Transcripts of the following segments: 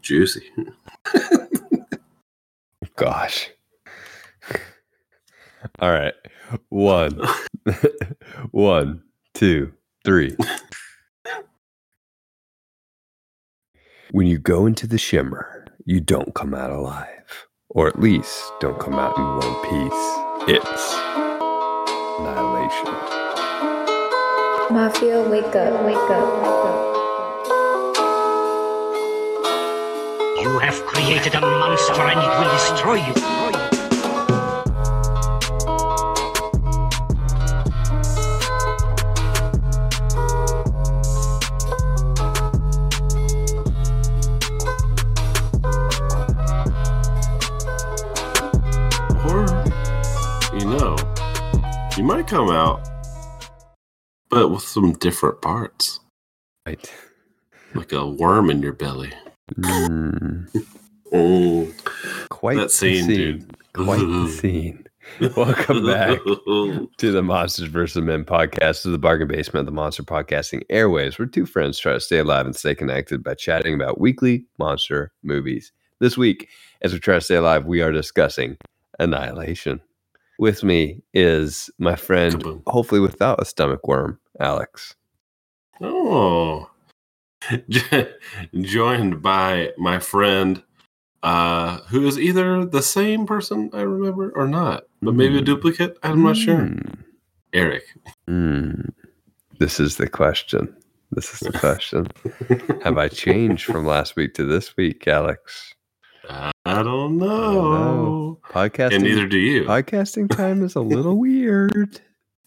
Juicy. Gosh. All right. One, one, two, three. When you go into the shimmer, you don't come out alive, or at least don't come out in one piece. It's annihilation. Mafia, wake up, wake up, wake up. You have created a monster and it will destroy you. Or, you know, you might come out, but with some different parts, Right. like a worm in your belly. Mm, Mm. quite That the scene, scene. dude. Quite the scene. Welcome back to the Monsters vs. Men podcast, to the bargain basement of the Monster Podcasting Airways, where two friends try to stay alive and stay connected by chatting about weekly monster movies. This week, as we try to stay alive, we are discussing Annihilation. With me is my friend, hopefully without a stomach worm, Alex. Oh, joined by my friend, uh, who is either the same person I remember or not, but maybe a Hmm. duplicate. I'm not sure. Mm, Eric. mm. This is the question. This is the question. Have I changed from last week to this week, Alex? I don't know. know. Podcasting. And neither do you. Podcasting time is a little weird,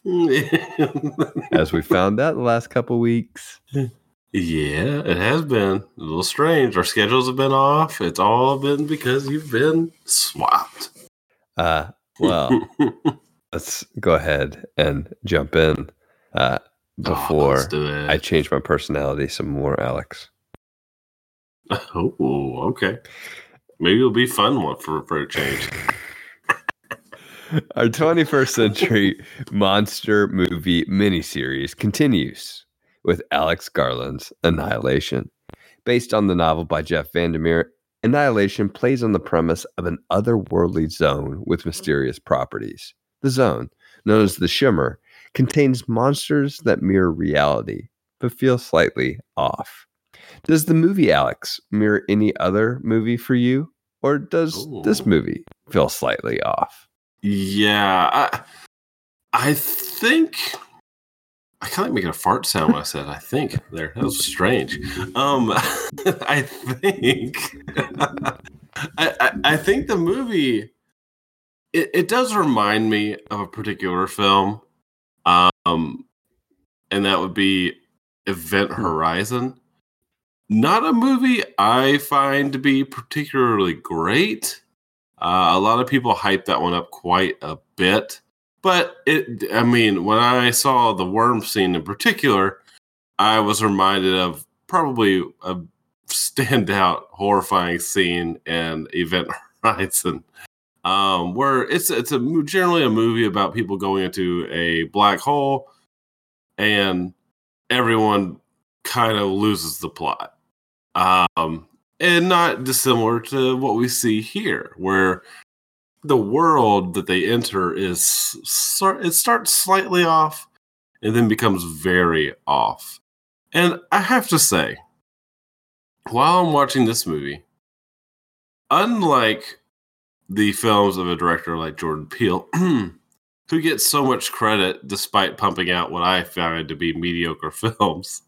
as we found out the last couple weeks. Yeah, it has been a little strange. Our schedules have been off. It's all been because you've been swapped. Uh, well, let's go ahead and jump in uh, Oh, before it. I change my personality some more, Alex. oh, okay. Maybe it'll be fun one for for a change. Our 21st century monster movie miniseries continues with Alex Garland's Annihilation. Based on the novel by Jeff VanderMeer, Annihilation plays on the premise of an otherworldly zone with mysterious properties. The zone, known as the Shimmer, contains monsters that mirror reality, but feel slightly off. Does the movie Alex mirror any other movie for you, or does this movie feel slightly off? Yeah, I, I think I kind of making a fart sound when I said I think there. That was strange. Um, I think I, I, I think the movie it, it does remind me of a particular film, um, and that would be Event Horizon. Not a movie I find to be particularly great. Uh, a lot of people hype that one up quite a bit, but it. I mean, when I saw the worm scene in particular, I was reminded of probably a standout horrifying scene in Event Horizon, um, where it's it's a generally a movie about people going into a black hole, and everyone kind of loses the plot. Um, and not dissimilar to what we see here, where the world that they enter is it starts slightly off and then becomes very off. And I have to say, while I'm watching this movie, unlike the films of a director like Jordan Peele, who gets so much credit despite pumping out what I find to be mediocre films,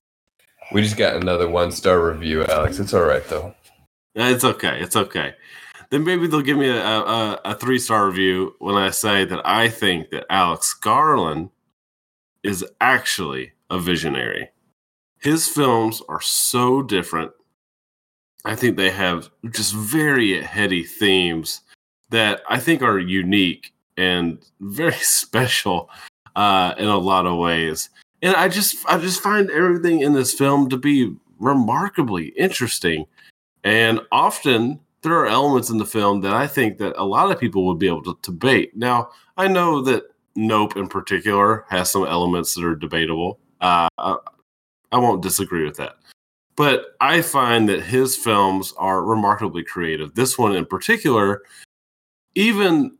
We just got another one star review, Alex. It's all right though. It's okay. It's okay. Then maybe they'll give me a, a, a three star review when I say that I think that Alex Garland is actually a visionary. His films are so different. I think they have just very heady themes that I think are unique and very special uh, in a lot of ways. And I just I just find everything in this film to be remarkably interesting. And often there are elements in the film that I think that a lot of people would be able to debate. Now, I know that Nope in particular has some elements that are debatable. Uh, I, I won't disagree with that. But I find that his films are remarkably creative. This one in particular, even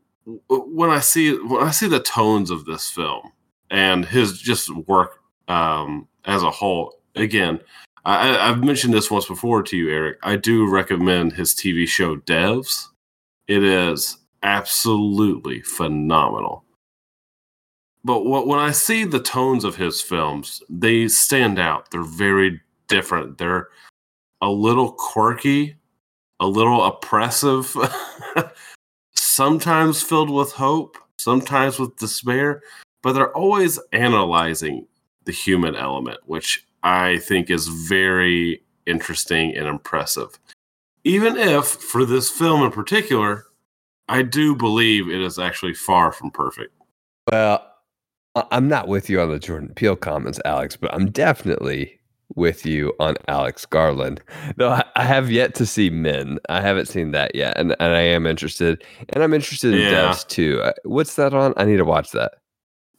when I see when I see the tones of this film and his just work um, as a whole, again, I, I've mentioned this once before to you, Eric. I do recommend his TV show Devs. It is absolutely phenomenal. But what, when I see the tones of his films, they stand out. They're very different. They're a little quirky, a little oppressive, sometimes filled with hope, sometimes with despair, but they're always analyzing the human element, which I think is very interesting and impressive. Even if, for this film in particular, I do believe it is actually far from perfect. Well, I'm not with you on the Jordan Peele comments, Alex, but I'm definitely with you on Alex Garland. Though I, I have yet to see Men. I haven't seen that yet, and, and I am interested. And I'm interested in Yeah. Devs too. Uh, What's that on? I need to watch that.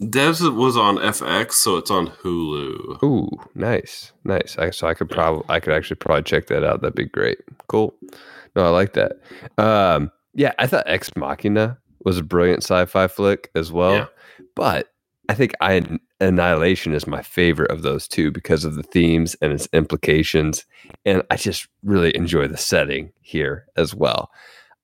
Devs was on FX, so it's on Hulu. Ooh, nice, nice. I, so I could probably, I could actually probably check that out. That'd be great. Cool. No, I like that. Um, yeah, I thought Ex Machina was a brilliant sci-fi flick as well, Yeah. but I think I Annihilation is my favorite of those two because of the themes and its implications, and I just really enjoy the setting here as well.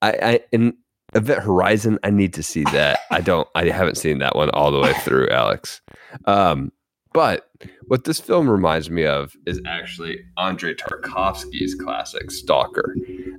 I, I in Event Horizon, I need to see that. I don't, I haven't seen that one all the way through, Alex. Um, but what this film reminds me of is actually Andrei Tarkovsky's classic Stalker.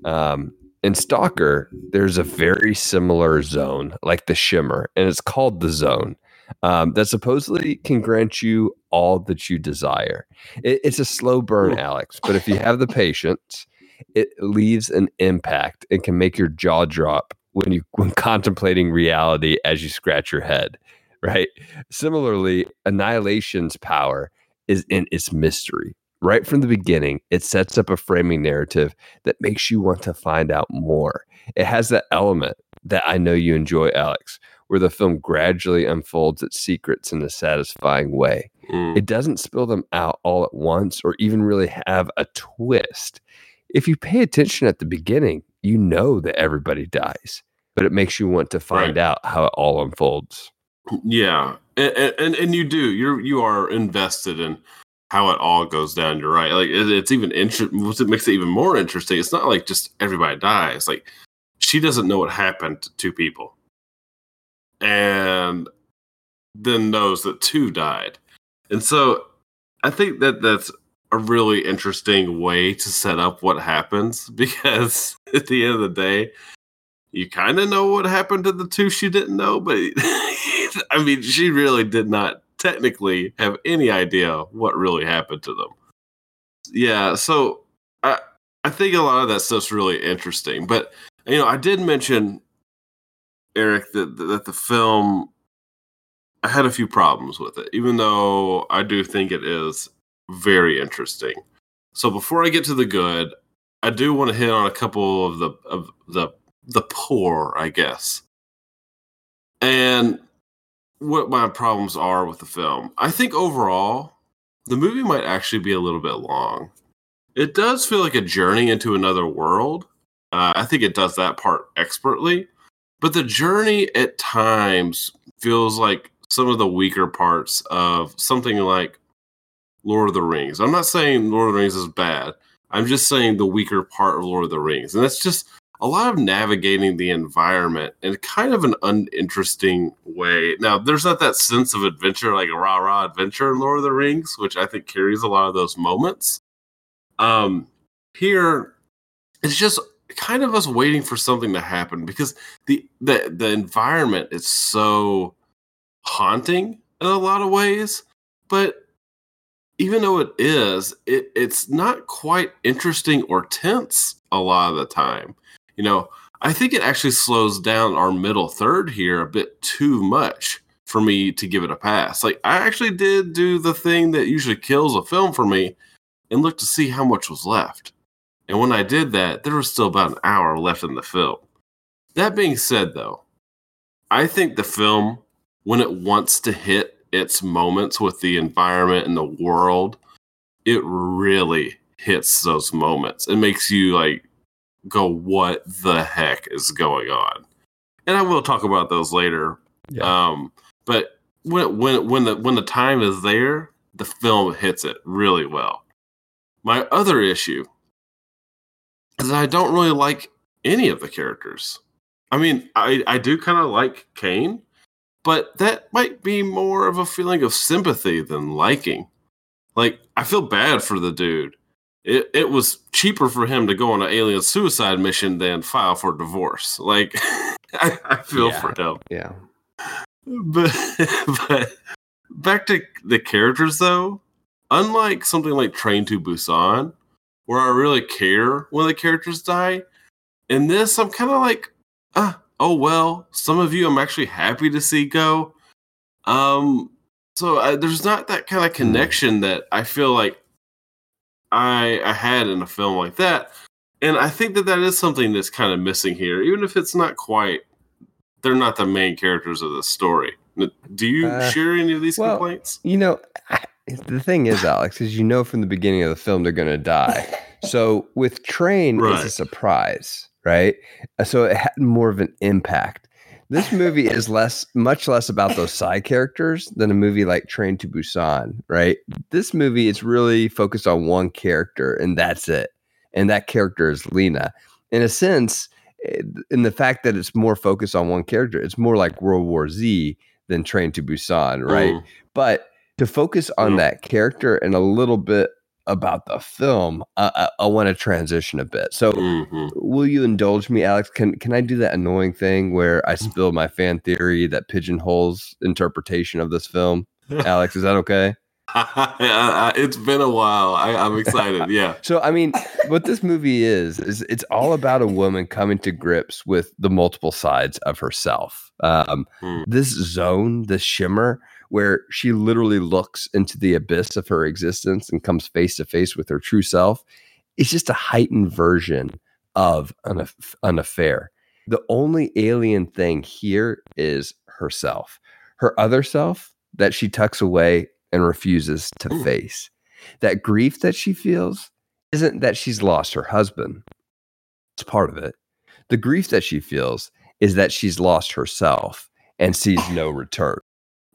Um, in Stalker, there's a very similar zone, like the Shimmer, and it's called the Zone, um, that supposedly can grant you all that you desire. It, it's a slow burn, Alex, but if you have the patience, it leaves an impact and can make your jaw drop when you when contemplating reality as you scratch your head. Right. Similarly, Annihilation's power is in its mystery. Right from the beginning, it sets up a framing narrative that makes you want to find out more. It has that element that I know you enjoy, Alex, where the film gradually unfolds its secrets in a satisfying way. Mm. It doesn't spill them out all at once or even really have a twist. If you pay attention at the beginning, you know that everybody dies, but it makes you want to find Right. out how it all unfolds. Yeah, and, and and you do. You're you are invested in how it all goes down. You're right. Like it, it's even interesting. What makes it even more interesting? It's not like just everybody dies. Like she doesn't know what happened to two people, and then knows that two died. And so I think that that's a really interesting way to set up what happens because at the end of the day, you kind of know what happened to the two she didn't know, but I mean, she really did not technically have any idea what really happened to them. Yeah, so I I think a lot of that stuff's really interesting, but you know, I did mention Eric that that the film I had a few problems with it, even though I do think it is very interesting. So before I get to the good, I do want to hit on a couple of the of the the poor, I guess. And what my problems are with the film. I think overall, the movie might actually be a little bit long. It does feel like a journey into another world. Uh, I think it does that part expertly. But the journey at times feels like some of the weaker parts of something like Lord of the Rings. I'm not saying Lord of the Rings is bad. I'm just saying the weaker part of Lord of the Rings. And that's just a lot of navigating the environment in kind of an uninteresting way. Now, there's not that sense of adventure, like a rah rah adventure in Lord of the Rings, which I think carries a lot of those moments. Um, here, it's just kind of us waiting for something to happen because the the the environment is so haunting in a lot of ways, but even though it is, it, it's not quite interesting or tense a lot of the time. You know, I think it actually slows down our middle third here a bit too much for me to give it a pass. Like, I actually did do the thing that usually kills a film for me and look to see how much was left. And when I did that, there was still about an hour left in the film. That being said, though, I think the film, when it wants to hit its moments with the environment and the world, it really hits those moments It makes you like go, "What the heck is going on?" And I will talk about those later. Yeah. Um, but when when when the when the time is there, the film hits it really well. My other issue is I don't really like any of the characters. I mean, I I do kind of like Kane, but that might be more of a feeling of sympathy than liking. Like I feel bad for the dude. It it was cheaper for him to go on an alien suicide mission than file for divorce. Like I, I feel Yeah. for him yeah. but but back to the characters though unlike something like train to busan where i really care when the characters die in this i'm kind of like ah, oh well some of you i'm actually happy to see go um so I, there's not that kind of connection that i feel like i i had in a film like that and i think that that is something that's kind of missing here even if it's not quite they're not the main characters of the story. Do you Uh, share any of these well, complaints? You know, I- the thing is, Alex, is you know from the beginning of the film they're going to die. So with Train, it's Right. a surprise, right? So it had more of an impact. This movie is less, much less about those side characters than a movie like Train to Busan, right? This movie is really focused on one character, and that's it. And that character is Lena. In a sense, in the fact that it's more focused on one character, it's more like World War Z than Train to Busan, right? Mm, But to focus on Mm. that character and a little bit about the film, I, I, I want to transition a bit. So, mhm. will you indulge me, Alex? Can can I do that annoying thing where I spill my fan theory that pigeonholes interpretation of this film? Alex, is that okay? it's been a while. I, I'm excited. Yeah. So, I mean, what this movie is is it's all about a woman coming to grips with the multiple sides of herself. Um, Hmm. This zone, this shimmer, where she literally looks into the abyss of her existence and comes face to face with her true self, it's just a heightened version of an, an affair. The only alien thing here is herself. Her other self that she tucks away and refuses to Ooh. face. That grief that she feels isn't that she's lost her husband. It's part of it. The grief that she feels is that she's lost herself and sees no return.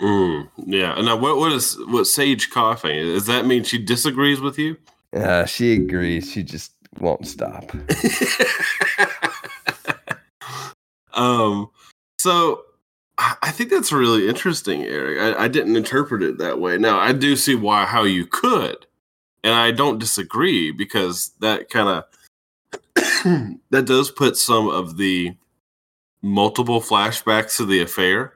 Mm, yeah. And now, what what is what Sage coughing? Does that mean she disagrees with you? Uh, she agrees. She just won't stop. um. So I think that's really interesting, Eric. I, I didn't interpret it that way. Now I do see why how you could, and I don't disagree because that kind of that does put some of the multiple flashbacks to the affair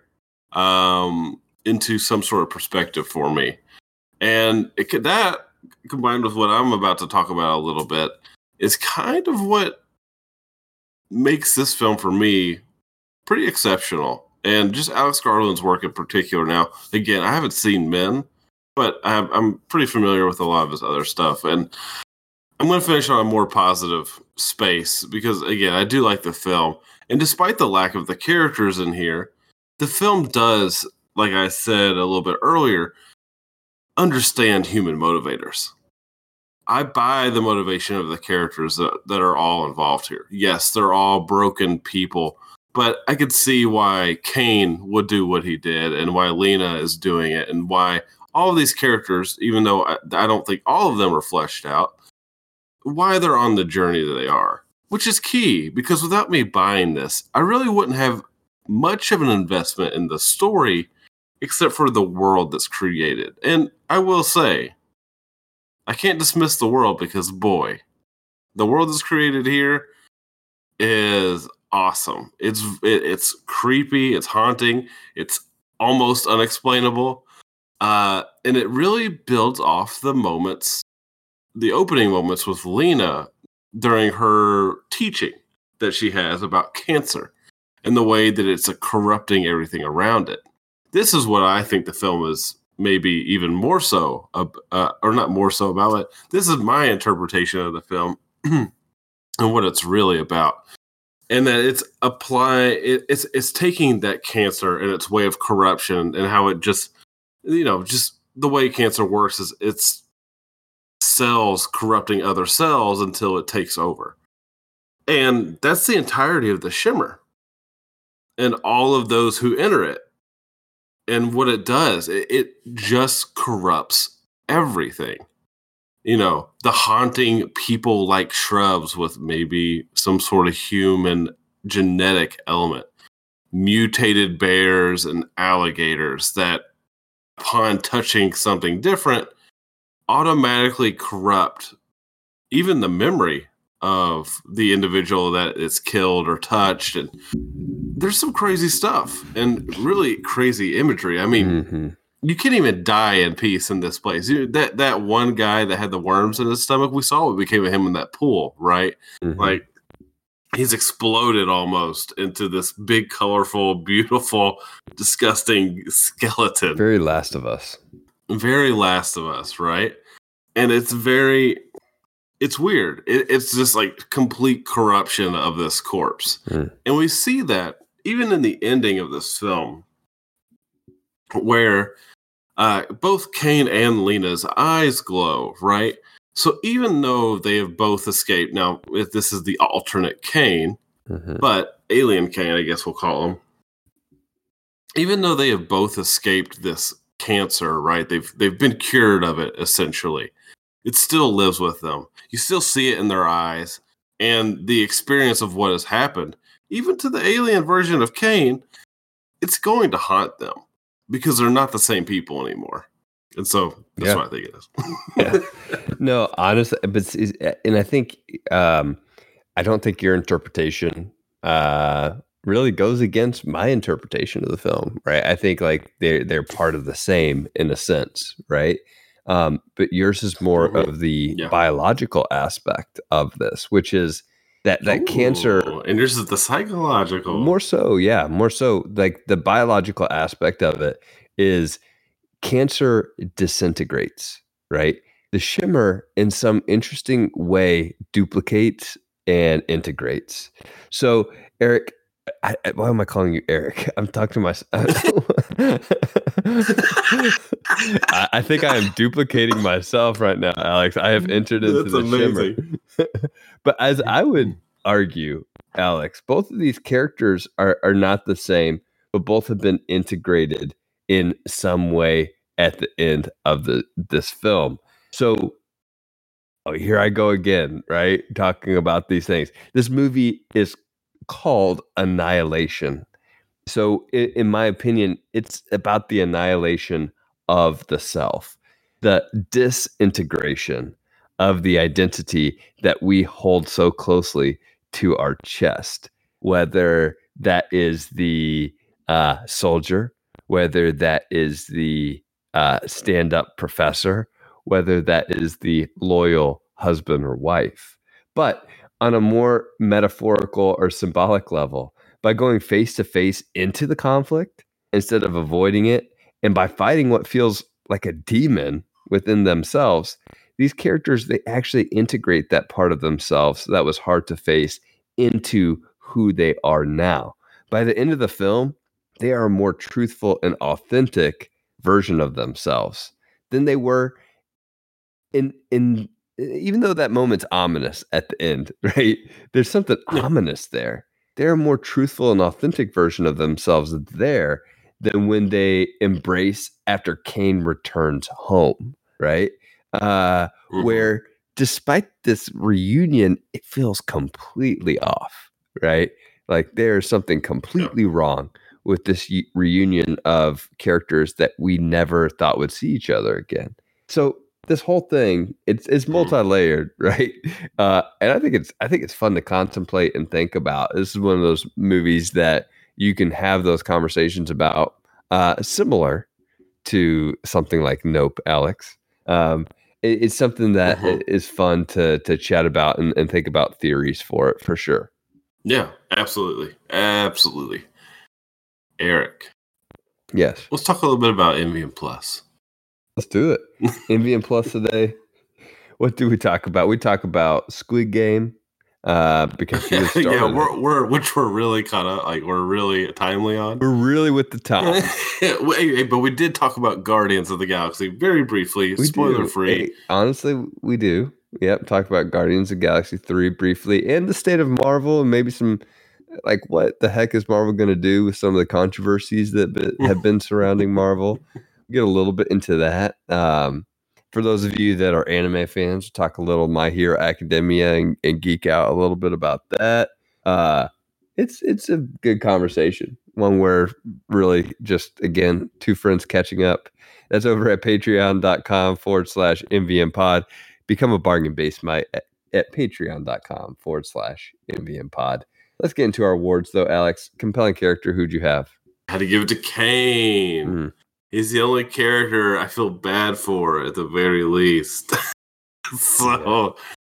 um, into some sort of perspective for me, and it could, that combined with what I'm about to talk about a little bit is kind of what makes this film for me pretty exceptional. And just Alex Garland's work in particular. Now, again, I haven't seen Men, but have, I'm pretty familiar with a lot of his other stuff. And I'm going to finish on a more positive space because, again, I do like the film. And despite the lack of the characters in here, the film does, like I said a little bit earlier, understand human motivators. I buy the motivation of the characters that, that are all involved here. Yes, they're all broken people, but I could see why Kane would do what he did and why Lena is doing it and why all of these characters, even though I, I don't think all of them are fleshed out, why they're on the journey that they are, which is key because without me buying this, I really wouldn't have much of an investment in the story except for the world that's created. And I will say, I can't dismiss the world because boy, the world that's created here is awesome. It's it, it's creepy, it's haunting, it's almost unexplainable. Uh and it really builds off the moments the opening moments with Lena during her teaching that she has about cancer and the way that it's corrupting everything around it. This is what I think the film is maybe even more so, uh, uh, or not more so about it. This is my interpretation of the film and what it's really about, and that it's apply it, it's it's taking that cancer and its way of corruption and how it just you know just the way cancer works is it's cells corrupting other cells until it takes over. And that's the entirety of the shimmer and all of those who enter it. And what it does, it, it just corrupts everything. You know, the haunting people like shrubs with maybe some sort of human genetic element, mutated bears and alligators that, upon touching something different, automatically corrupt even the memory of the individual that is killed or touched and there's some crazy stuff and really crazy imagery i mean Mhm. you can't even die in peace in this place You- that that one guy that had the worms in his stomach we saw what became of him in that pool right Mhm. like he's exploded almost into this big colorful beautiful disgusting skeleton very Last of Us. very last of us right and it's very it's weird it, it's just like complete corruption of this corpse Hmm. and we see that even in the ending of this film where uh, both Kane and Lena's eyes glow, right? So even though they have both escaped, now if this is the alternate Kane, Mhm. but alien Kane, I guess we'll call him. Even though they have both escaped this cancer, right? They've they've been cured of it essentially. It still lives with them. You still see it in their eyes and the experience of what has happened, even to the alien version of Kane, it's going to haunt them because they're not the same people anymore. And so that's Yeah. what I think it is. Yeah. No, honestly, but and I think um, I don't think your interpretation uh, really goes against my interpretation of the film, right? I think like they're they're part of the same in a sense, right? Um, but yours is more of the Yeah. biological aspect of this, which is that that cancer and yours is the psychological. more so, yeah, more so. Like the biological aspect of it is cancer disintegrates, right? The shimmer, in some interesting way, duplicates and integrates. So, Eric, I, I- why am I calling you Eric? I'm talking to myself. I, I think I am duplicating myself right now, Alex. I have entered into That's the amazing. shimmer. but as I would argue, Alex, both of these characters are, are not the same, but both have been integrated in some way at the end of the this film. So oh, here I go again, right? Talking about these things. This movie is called Annihilation. So, in my opinion, it's about the annihilation of the self, the disintegration of the identity that we hold so closely to our chest, whether that is the uh, soldier, whether that is the uh, stand up professor, whether that is the loyal husband or wife. But on a more metaphorical or symbolic level, by going face to face into the conflict instead of avoiding it, and by fighting what feels like a demon within themselves, these characters they actually integrate that part of themselves that was hard to face into who they are now. By the end of the film, they are a more truthful and authentic version of themselves than they were in in even though that moment's ominous at the end, right? There's something Yeah. ominous there. They're a more truthful and authentic version of themselves there than when they embrace after Kane returns home, right? Uh, Mhm. Where despite this reunion, it feels completely off, right? Like there's something completely wrong with this reunion of characters that we never thought would see each other again. So this whole thing, it's it's Mhm. multi-layered, right? Uh, and I think it's I think it's fun to contemplate and think about. This is one of those movies that you can have those conversations about, uh, similar to something like Nope, Alex. Um, it- it's something that Mhm. is fun to to chat about and, and think about theories for it for sure. Yeah, absolutely. Absolutely. Eric, Yes, let's talk a little bit about MVM Plus. Let's do it. And Plus today. What do we talk about? We talk about Squid Game. uh, because she was yeah, we're, we're which we're really kind of like we're really timely on. We're really with the time. Hey, but we did talk about Guardians of the Galaxy very briefly, We spoiler do. free. Hey, honestly, we do. Yep. Talk about Guardians of Galaxy 3 briefly and the state of Marvel and maybe some like what the heck is Marvel going to do with some of the controversies that be- have been surrounding Marvel. Get a little bit into that. Um, for those of you that are anime fans, talk a little My Hero Academia and, and geek out a little bit about that. Uh, it's it's a good conversation. One where really just again two friends catching up. That's over at patreon.com forward slash MVM pod. Become a bargain basement at, at patreon.com forward slash MVM pod. Let's get into our awards though, Alex. Compelling character, who'd you have? had to give it to Kane. Mm. He's the only character I feel bad for at the very least. so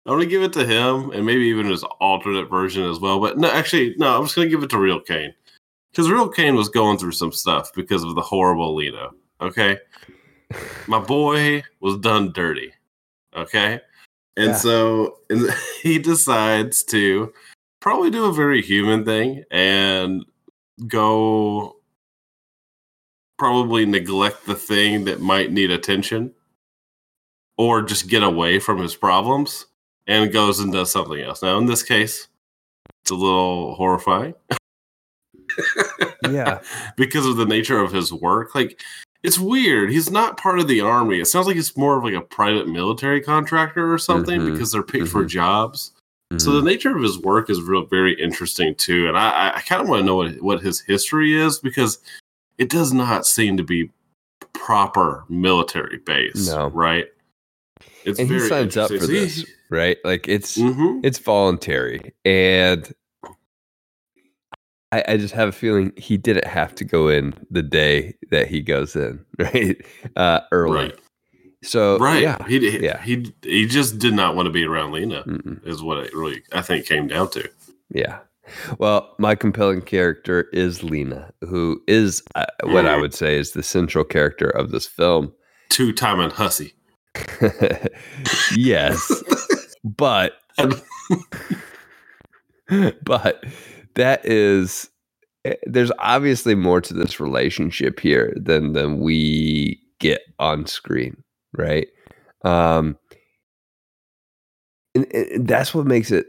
I'm gonna give it to him and maybe even his alternate version as well. But no, actually, no, I'm just gonna give it to Real Kane. Because Real Kane was going through some stuff because of the horrible Lena. Okay. My boy was done dirty. Okay. And Yeah. so and he decides to probably do a very human thing and go probably neglect the thing that might need attention or just get away from his problems and goes and does something else. Now, in this case, it's a little horrifying Yeah. because of the nature of his work. Like, it's weird. He's not part of the army. It sounds like he's more of like a private military contractor or something Mhm. because they're picked for Mhm. jobs. So the nature of his work is real very interesting too, and I, I- I kind of want to know what what his history is because it does not seem to be proper military base, No. right? It's and he signs up for this, right? Like it's hmm it's voluntary and I, I just have a feeling he didn't have to go in the day that he goes in right uh early Right, so right. yeah He, he yeah. he he just did not want to be around Lena. Mm-mm. Is what it really I think came down to. yeah well my compelling character is lena who is uh, what i Mm. would say is the central character of this film Two time and hussy. yes but but that is eh, there's obviously more to this relationship here than than we get on screen right um and, and that's what makes it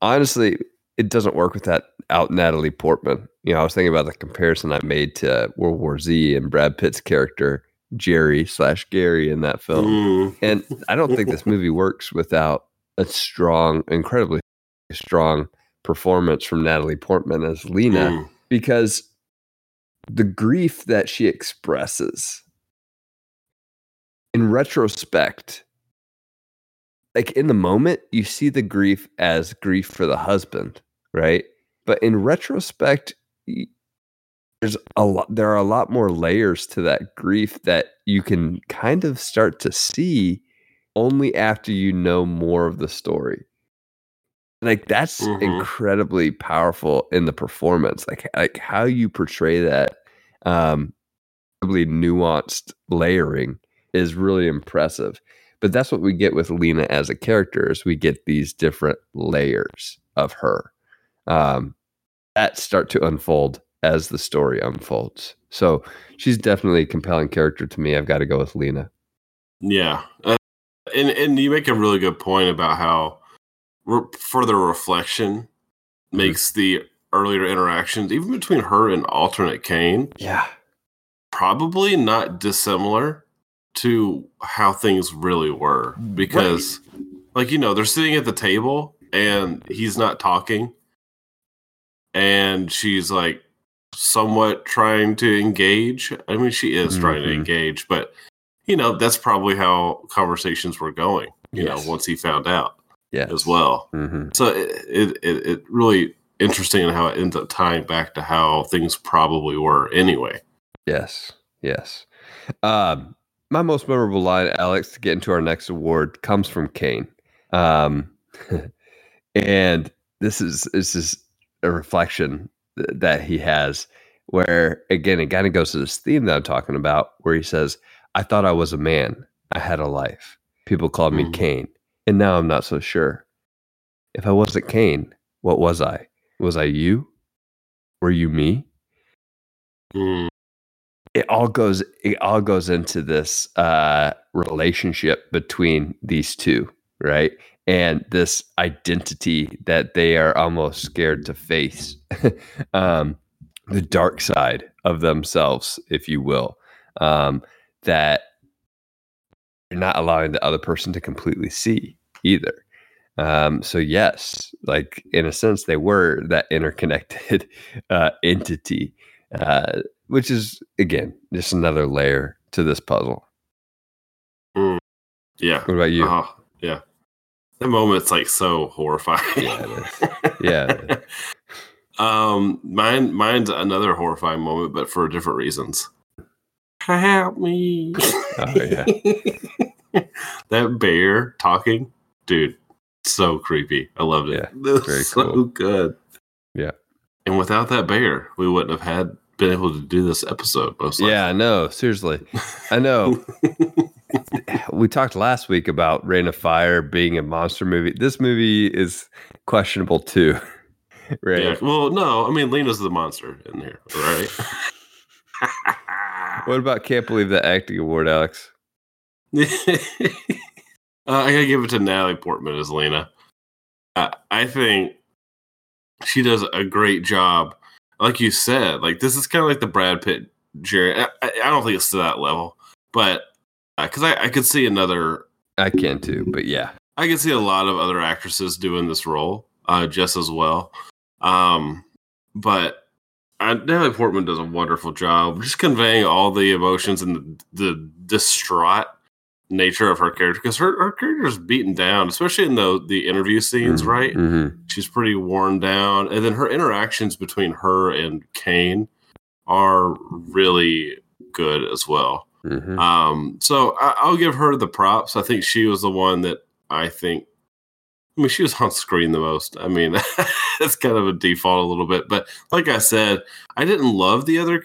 honestly it doesn't work without out natalie portman you know i was thinking about the comparison i made to world war z and brad pitt's character jerry slash gary in that film Mm. and I don't think this movie works without a strong, incredibly strong performance from Natalie Portman as Lena Mm. because the grief that she expresses in retrospect, like in the moment, you see the grief as grief for the husband, right? But in retrospect, there's a lot there are a lot more layers to that grief that you can kind of start to see only after you know more of the story like that's Mhm. incredibly powerful in the performance like like how you portray that um really nuanced layering is really impressive but that's what we get with lena as a character is we get these different layers of her um that start to unfold as the story unfolds. So she's definitely a compelling character to me. I've got to go with lena. Yeah, uh, and and you make a really good point about how re- further reflection makes the earlier interactions, even between her and alternate Kane, yeah. probably not dissimilar to how things really were. Because, like you know, they're sitting at the table and he's not talking, and she's like somewhat trying to engage. I mean, she is trying to Mhm. engage, but you know, that's probably how conversations were going. You Yes. know, once he found out yeah as well. hmm So it, it it really interesting in how it ends up tying back to how things probably were anyway. Yes, yes. Um, my most memorable line, Alex, to get into our next award, comes from Kane, um, and this is this is a reflection th- that he has, where again it kind of goes to this theme that I'm talking about, where he says, "I thought I was a man, I had a life. People called me Mhm. Kane, and now I'm not so sure." If I wasn't Kane, what was I? Was I you? Were you me? Mm, it all goes it all goes into this uh relationship between these two right? And this identity that they are almost scared to face um the dark side of themselves if you will um that you're not allowing the other person to completely see either. Um so yes like in a sense they were that interconnected uh entity uh which is again just another layer to this puzzle. yeah. What about you? Oh, yeah. That moment's like so horrifying. Yeah. Yeah, um, mine, mine's another horrifying moment, but for different reasons. Help me! Oh, yeah. that bear talking, dude, so creepy. I loved it. Yeah, It was very so cool. good. Yeah. And without that bear, we wouldn't have had been able to do this episode. Most Yeah, I know. Seriously, I know. we talked last week about Reign of Fire being a monster movie. This movie is questionable too, right? Yeah. Well, no, I mean Lena's the monster in here, right? What about Can't Believe the Acting Award, Alex? uh, I gotta give it to Natalie Portman as Lena. Uh, I think she does a great job. Like you said, like this is kind of like the Brad Pitt Jerry. I, I I don't think it's to that level, but because I, I could see another, I can too, but yeah, I could see a lot of other actresses doing this role uh, just as well. Um, but uh, Natalie Portman does a wonderful job just conveying all the emotions and the, the distraught nature of her character because her, her character is beaten down, especially in the the interview scenes. Mhm, Right, mhm. she's pretty worn down, and then her interactions between her and Kane are really good as well. Mhm. Um, so I, I'll give her the props. I think she was the one that I think. I mean, she was on screen the most. I mean, that's kind of a default a little bit, but like I said, I didn't love the other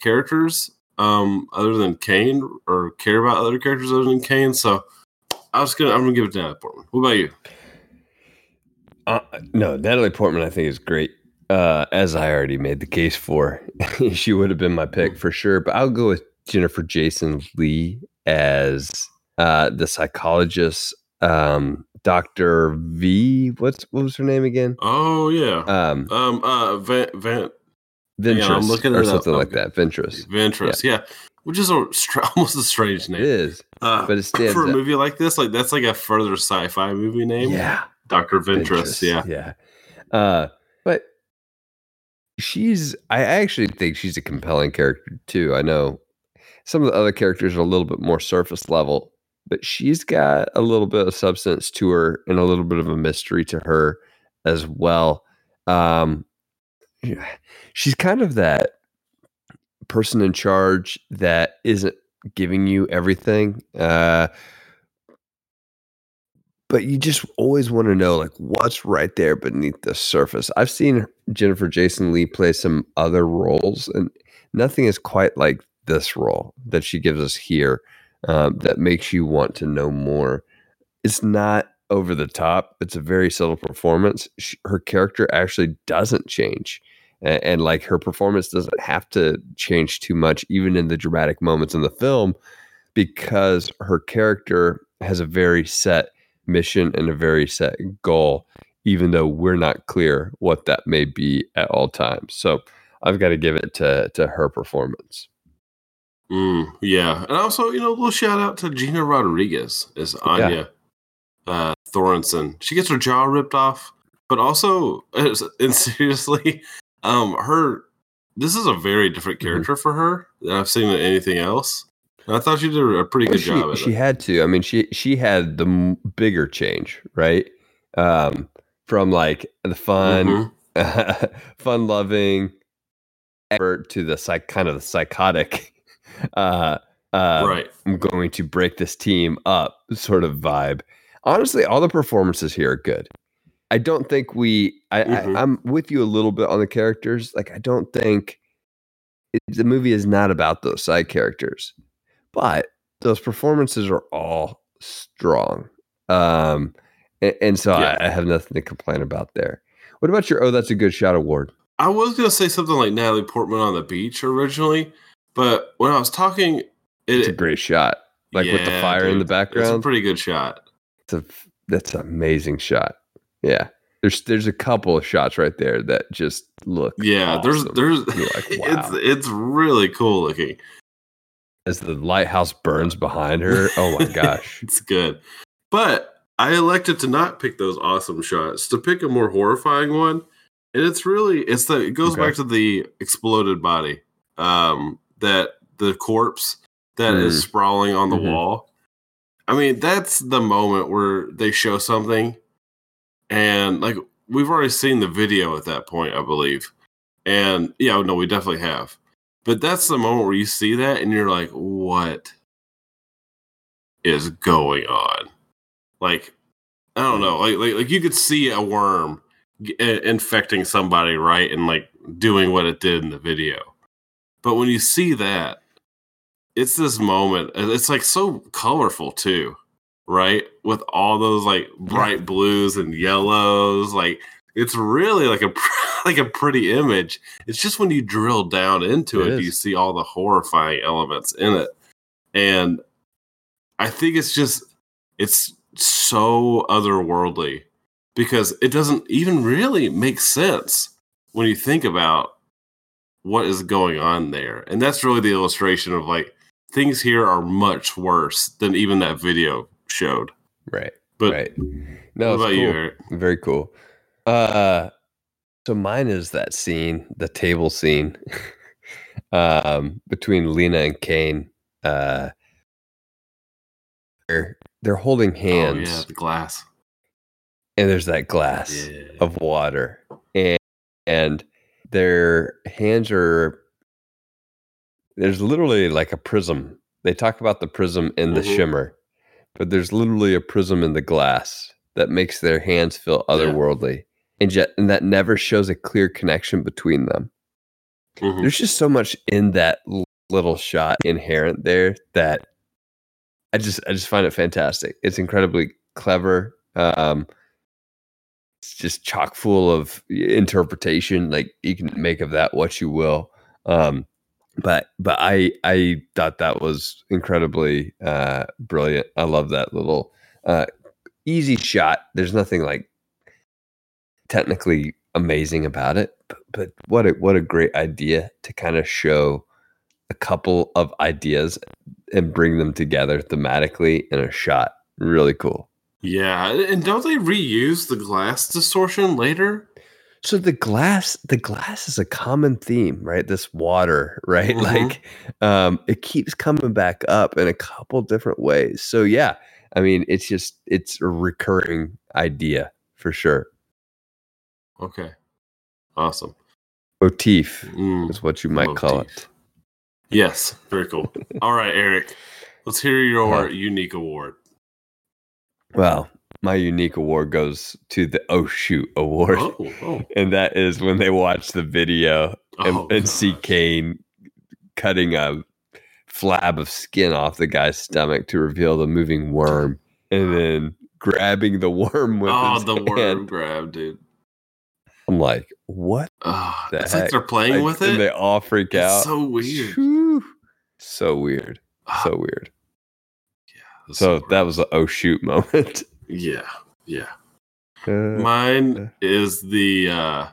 characters um, other than Kane, or care about other characters other than Kane. So I was gonna, I'm gonna give it to Natalie Portman. What about you? Uh, no, Natalie Portman, I think is great. Uh, as I already made the case for, she would have been my pick for sure. But I'll go with Jennifer Jason Lee as uh, the psychologist, um, Doctor V. What's what was her name again? Oh yeah, Um, um, uh, Van, Van Ventress I'm looking or it up. something like that. Ventress. Ventress, yeah. which is a str- almost a strange name. It is, Uh, but it for a out. movie like this, like that's like a further sci-fi movie name. Yeah, Doctor Ventress. Yeah, yeah. Uh, but she's. I actually think she's a compelling character too. I know some of the other characters are a little bit more surface level, but she's got a little bit of substance to her and a little bit of a mystery to her as well. Um, yeah, she's kind of that person in charge that isn't giving you everything. Uh, but you just always want to know like what's right there beneath the surface. I've seen Jennifer Jason Lee play some other roles, and nothing is quite like this role that she gives us here um, that makes you want to know more. It's not over the top. It's a very subtle performance. She, her character actually doesn't change. And, and like her performance doesn't have to change too much, even in the dramatic moments in the film, because her character has a very set mission and a very set goal, even though we're not clear what that may be at all times. So I've got to give it to to her performance. Mm, yeah. And also, you know, a little shout out to Gina Rodriguez as Anya uh, Thorensen. She gets her jaw ripped off, but also, and seriously, um, her. This is a very different Mhm. character for her than I've seen in anything else. And I thought she did a pretty Well, good she, job she it. had to. I mean, she she had the m- bigger change, right? Um, from like the fun, Mhm. fun loving effort to the psych kind of the psychotic. Uh, uh, right. I'm going to break this team up sort of vibe. Honestly, all the performances here are good. I don't think we. I, Mhm. I I'm with you a little bit on the characters. Like I don't think it, the movie is not about those side characters, but those performances are all strong. Um, and, and so Yeah. I, I have nothing to complain about there. What about your? Oh, that's a good shot award. I was gonna say something like Natalie Portman on the beach originally, but when I was talking, It's a great shot, like with the Yeah, fire in the dude, It's a background. pretty good shot. It's a that's an amazing shot. Yeah, there's there's a couple of shots right there that just look. Yeah, there's awesome. there's You're like, it's wow. it's really cool looking. as the lighthouse burns behind her. Oh my gosh. It's good. But I elected to not pick those awesome shots, to pick a more horrifying one. And it's really it's the it goes Okay. back to the exploded body. Um that the corpse that is Mm. sprawling on the Mhm. wall. I mean, that's the moment where they show something and like we've already seen the video at that point, I believe. And yeah, no, we definitely have. But that's the moment where you see that and you're like, what is going on? Like, I don't know. Like, like, like you could see a worm uh, infecting somebody, right? And like doing what it did in the video. But when you see that, it's this moment. It's like so colorful too, right? With all those like bright blues and yellows, like it's really like a like a pretty image. It's just when you drill down into It it, you see all the horrifying elements in it, and I think it's just it's so otherworldly because it doesn't even really make sense when you think about what is going on there. And that's really the illustration of like things here are much worse than even that video showed. right. But right. No, what about you. Eric? Very cool. Uh so mine is that scene, the table scene um between Lena and Kane. Uh they're they're holding hands Oh yeah, the glass. and there's that glass Yeah. of water and and their hands are there's literally like a prism they talk about the prism in the Mhm. shimmer but there's literally a prism in the glass that makes their hands feel Yeah. otherworldly and yet and that never shows a clear connection between them Mhm. there's just so much in that little shot inherent there that I just I just find it fantastic. It's incredibly clever. Um, it's just chock full of interpretation. Like you can make of that what you will. Um, but but I I thought that was incredibly uh, brilliant. I love that little uh, easy shot. There's nothing like technically amazing about it, but, but what a what a great idea to kind of show a couple of ideas and bring them together thematically in a shot. Really cool. Yeah, and don't they reuse the glass distortion later? So the glass, the glass is a common theme, right? This water, right? Mhm. Like um it keeps coming back up in a couple different ways. So yeah, I mean, it's just it's a recurring idea for sure. Okay. Awesome. Motif Mm. is what you might call it. Yes, very cool. All right, Eric. Let's hear your Huh. unique award. Well, my unique award goes to the Oh Shoot Award. Oh, oh, And that is when they watch the video and, Oh, and see. Kane cutting a flab of skin off the guy's stomach to reveal the moving worm, and then grabbing the worm with oh the hand. worm grab, dude. I'm like, what? Oh, The it's like they're playing Like, with it and they all freak It's out. so weird. Phew. So weird. So weird. that's So weird. that was a oh shoot moment. Yeah, yeah. Uh, Mine is the uh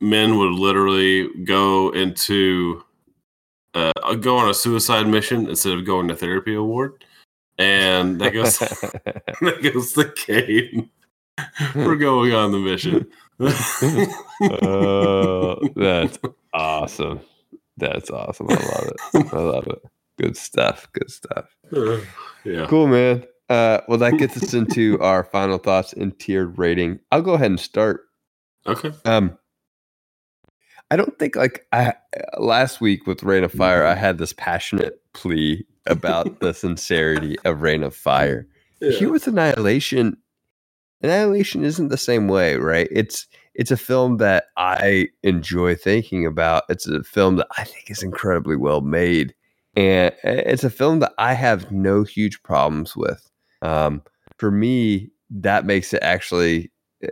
men would literally go into uh go on a suicide mission instead of going to therapy award. And that goes that goes to Kane for going on the mission. Oh, that's awesome. That's awesome. I love it. I love it. Good stuff. Good stuff. yeah. Cool, man. Uh, well, that gets us into our final thoughts and tiered rating. I'll go ahead and start. Okay. Um, I don't think like I last week with Reign of Fire, I had this passionate plea about the sincerity of Reign of Fire. Here with Annihilation, Annihilation isn't the same way, right? It's it's a film that I enjoy thinking about. It's a film that I think is incredibly well made, and it's a film that I have no huge problems with. Um, for me, that makes it actually uh,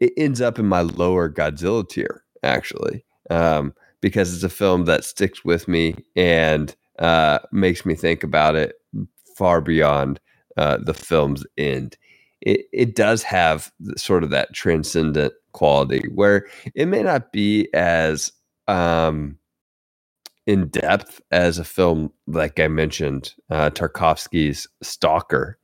it ends up in my lower Godzilla tier actually um, because it's a film that sticks with me and uh, makes me think about it far beyond uh, the film's end. It, it does have sort of that transcendent quality where it may not be as um, in depth as a film like I mentioned, uh, Tarkovsky's Stalker,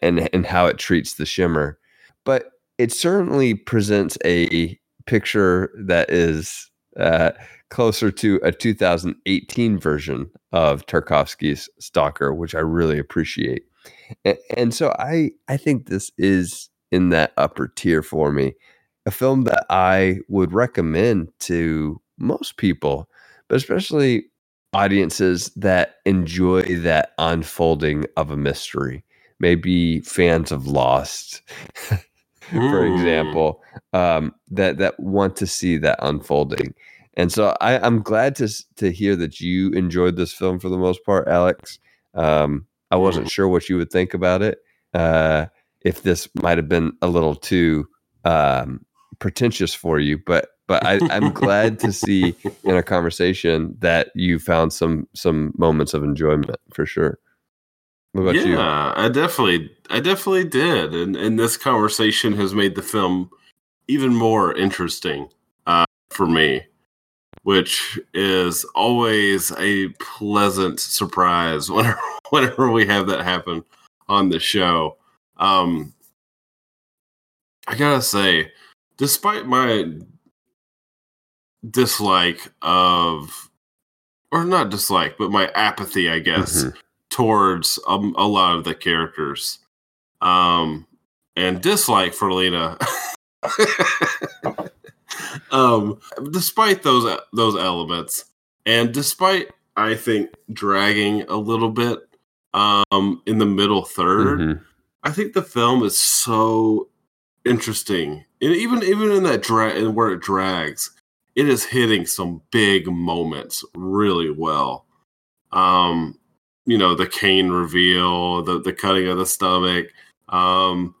and and how it treats the shimmer, but it certainly presents a picture that is uh, closer to a 2018 version of Tarkovsky's Stalker, which I really appreciate. And, and so I I think this is in that upper tier for me, a film that I would recommend to most people, but especially audiences that enjoy that unfolding of a mystery. Maybe fans of Lost, for Mm. example, um, that that want to see that unfolding. And so I, I'm glad to to hear that you enjoyed this film for the most part, Alex. Um, I wasn't sure what you would think about it. Uh, if this might have been a little too um, pretentious for you, but but I, I'm glad to see in a conversation that you found some some moments of enjoyment for sure. What about yeah, you? I definitely, I definitely did, and and this conversation has made the film even more interesting uh, for me, which is always a pleasant surprise whenever whenever we have that happen on the show. Um, I gotta say, despite my dislike of, or not dislike, but my apathy, I guess Mhm. towards um, a lot of the characters um and dislike for lena um despite those those elements and despite i think dragging a little bit um in the middle 3rd Mhm. i think the film is so interesting and even even in that drag and where it drags it is hitting some big moments really well. Um you know the Kane reveal the the cutting of the stomach um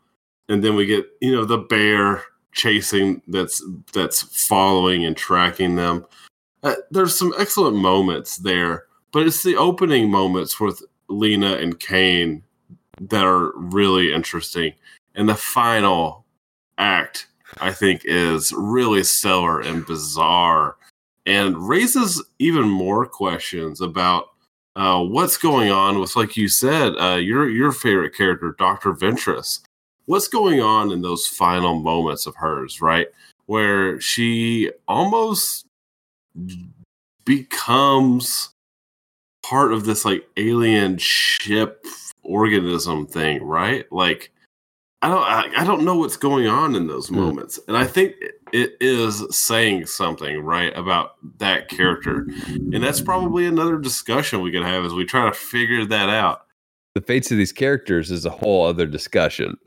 and then we get you know the bear chasing that's that's following and tracking them. Uh, there's some excellent moments there but it's the opening moments with lena and kane that are really interesting. And the final act i think is really stellar and bizarre and raises even more questions about uh, what's going on with, like you said, uh, your your favorite character, Doctor Ventress. What's going on in those final moments of hers, right, where she almost becomes part of this like alien ship organism thing, right? Like, I don't, I, I don't know what's going on in those Hmm. moments, and I think it- is saying something, right, about that character, and that's probably another discussion we could have as we try to figure that out. The fates of these characters is a whole other discussion.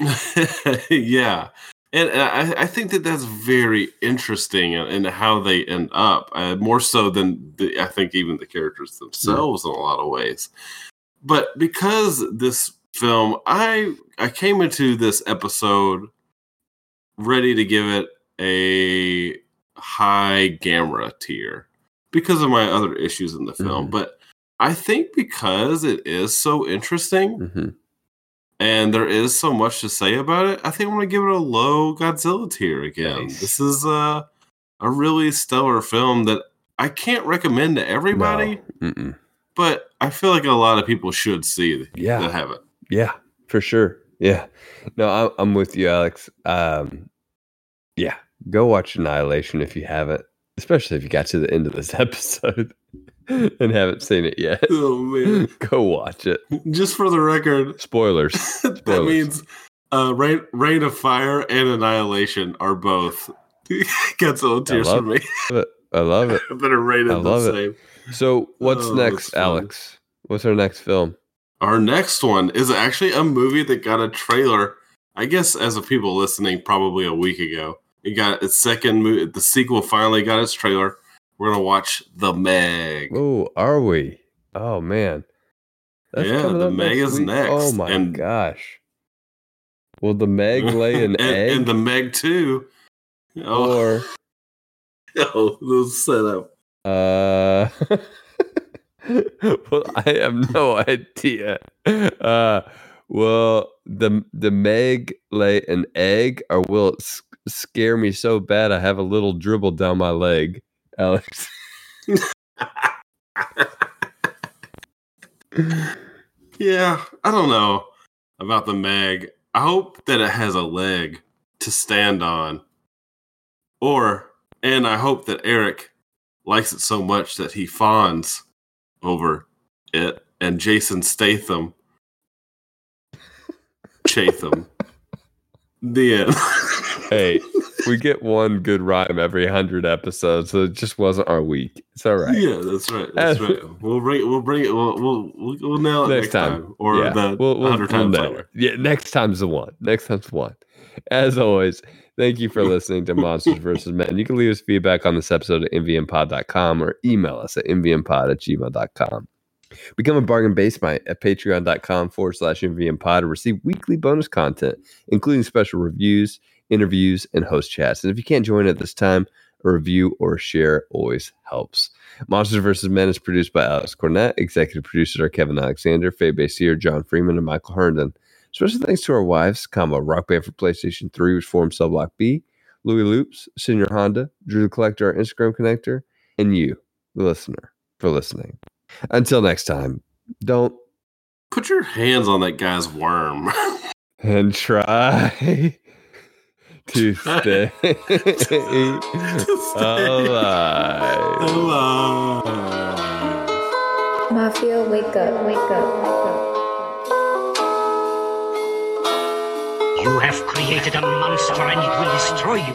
yeah, and I, I think that that's very interesting in, in how they end up, uh, more so than the, I think even the characters themselves in a lot of ways. But because this film, I I came into this episode ready to give it a high gamma tier because of my other issues in the film, Mhm. but. I think because it is so interesting, Mhm. and there is so much to say about it. I think I'm gonna give it a low Godzilla tier again. Nice. This is a a really stellar film that I can't recommend to everybody, No. But I feel like a lot of people should see Yeah. that have it. Yeah, for sure. Yeah. No, I'm, I'm with you, Alex. Um, yeah, go watch Annihilation if you haven't, especially if you got to the end of this episode and haven't seen it yet. Oh man! go watch it. Just for the record, Spoilers. that means uh, Reign, Reign of Fire and Annihilation are both Godzilla tiers for love me. I love it. I better rate it I the love it. same. So, what's Oh, next. Alex? What's our next film? Our next one is actually a movie that got a trailer. I guess as of people listening, probably a week ago. It got its second movie. The sequel finally got its trailer. We're gonna watch The Meg. Oh, are we? Oh man. Yeah, the Meg is week. next, Oh my and- gosh. Will the Meg lay an and, egg? and the Meg too. Oh, or oh, the setup. Uh, well, I have no idea. Uh, the the Meg lay an egg, or will it s- scare me so bad I have a little dribble down my leg, Alex? Yeah, I don't know about the Meg. I hope that it has a leg to stand on. Or, and I hope that Eric likes it so much that he fawns over it and Jason Statham Chatham. the end. Hey, we get one good rhyme every hundred episodes, so it just wasn't our week. It's all right. Yeah, that's right. That's right. We'll bring it. We'll bring it. We'll we'll we'll, we'll nail it Next next, time. time. or yeah, the we'll, we'll, hundred we'll times nail later. Yeah, next time's the one. Next time's the one. As always, thank you for listening to Monsters vs. Men. You can leave us feedback on this episode at mvmpod.com or email us at mvmpod at gmail.com. Become a bargain basement at patreon.com forward slash mvmpod to receive weekly bonus content, including special reviews, interviews, and host chats. And if you can't join at this time, a review or a share always helps. Monsters vs. Men is produced by Alex Cornett. Executive producers are Kevin Alexander, Faye Basier, John Freeman, and Michael Herndon. Special thanks to our wives, comma, Rock Band for PlayStation 3, which formed Cell Block B, Louis Loops, Senior Honda, Drew the Collector, our Instagram connector, and you, the listener, for listening. Until next time, don't Put your hands on that guy's worm. and try to stay alive. Alive. Mafia, wake up, wake up, You have created a monster and it will destroy you.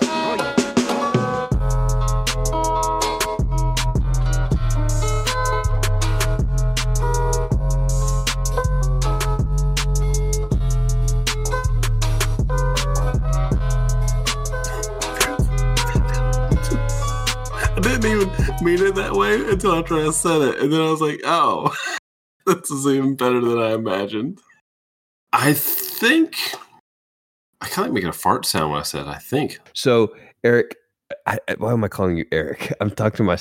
I didn't even mean it that way until after I said it, and then I was like, "Oh, this is even better than I imagined." I think I kind of making a fart sound when I said "I think." So, Eric, I- why am I calling you Eric? I'm talking to my